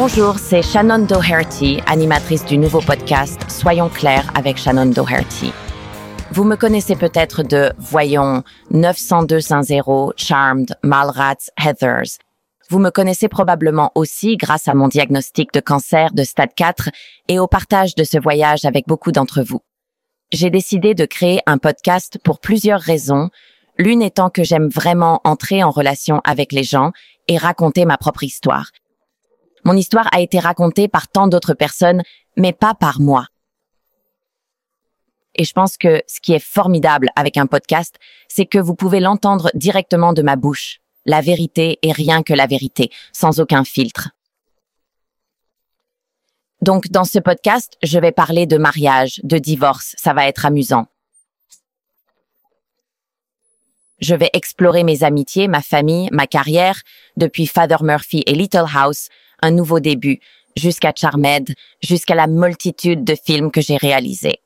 Bonjour, c'est Shannon Doherty, animatrice du nouveau podcast Soyons clairs avec Shannon Doherty. Vous me connaissez peut-être de Voyons, 90210, Charmed, Malrats, Heathers. Vous me connaissez probablement aussi grâce à mon diagnostic de cancer de stade 4 et au partage de ce voyage avec beaucoup d'entre vous. J'ai décidé de créer un podcast pour plusieurs raisons, l'une étant que j'aime vraiment entrer en relation avec les gens et raconter ma propre histoire. Mon histoire a été racontée par tant d'autres personnes, mais pas par moi. Et je pense que ce qui est formidable avec un podcast, c'est que vous pouvez l'entendre directement de ma bouche. La vérité est rien que la vérité, sans aucun filtre. Donc, dans ce podcast, je vais parler de mariage, de divorce. Ça va être amusant. Je vais explorer mes amitiés, ma famille, ma carrière, depuis Father Murphy et Little House, un nouveau début, jusqu'à Charmed, jusqu'à la multitude de films que j'ai réalisés.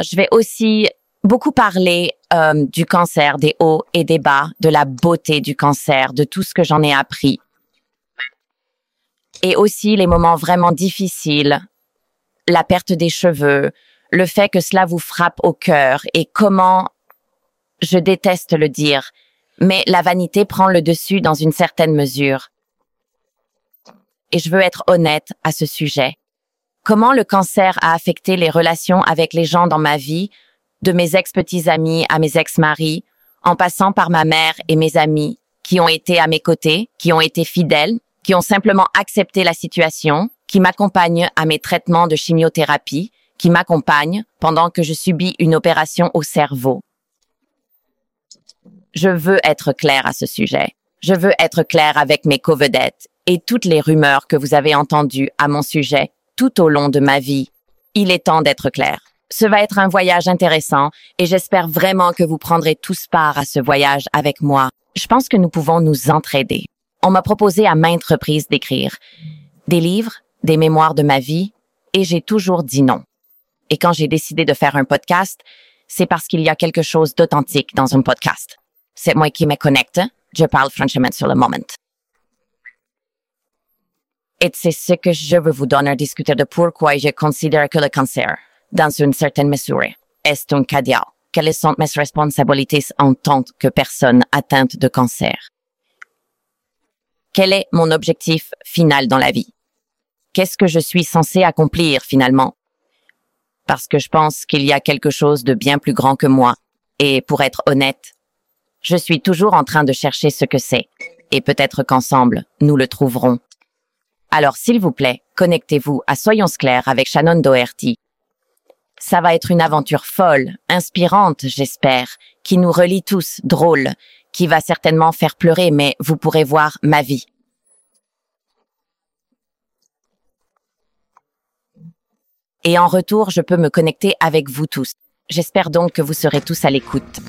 Je vais aussi beaucoup parler euh, du cancer, des hauts et des bas, de la beauté du cancer, de tout ce que j'en ai appris. Et aussi les moments vraiment difficiles, la perte des cheveux, le fait que cela vous frappe au cœur et comment, je déteste le dire, mais la vanité prend le dessus dans une certaine mesure. Et je veux être honnête à ce sujet. Comment le cancer a affecté les relations avec les gens dans ma vie, de mes ex-petits amis à mes ex-maris, en passant par ma mère et mes amis, qui ont été à mes côtés, qui ont été fidèles, qui ont simplement accepté la situation, qui m'accompagnent à mes traitements de chimiothérapie, qui m'accompagnent pendant que je subis une opération au cerveau. Je veux être clair à ce sujet. Je veux être clair avec mes co-vedettes et toutes les rumeurs que vous avez entendues à mon sujet tout au long de ma vie. Il est temps d'être clair. Ce va être un voyage intéressant et j'espère vraiment que vous prendrez tous part à ce voyage avec moi. Je pense que nous pouvons nous entraider. On m'a proposé à maintes reprises d'écrire des livres, des mémoires de ma vie, et j'ai toujours dit non. Et quand j'ai décidé de faire un podcast, c'est parce qu'il y a quelque chose d'authentique dans un podcast c'est moi qui me connecte. Je parle franchement sur le moment. Et c'est ce que je veux vous donner à discuter de pourquoi je considère que le cancer, dans une certaine mesure, est un cadeau. Quelles sont mes responsabilités en tant que personne atteinte de cancer? Quel est mon objectif final dans la vie? Qu'est-ce que je suis censé accomplir finalement? Parce que je pense qu'il y a quelque chose de bien plus grand que moi. Et pour être honnête, je suis toujours en train de chercher ce que c'est, et peut-être qu'ensemble, nous le trouverons. Alors s'il vous plaît, connectez-vous à Soyons clairs avec Shannon Doherty. Ça va être une aventure folle, inspirante, j'espère, qui nous relie tous, drôle, qui va certainement faire pleurer, mais vous pourrez voir ma vie. Et en retour, je peux me connecter avec vous tous. J'espère donc que vous serez tous à l'écoute.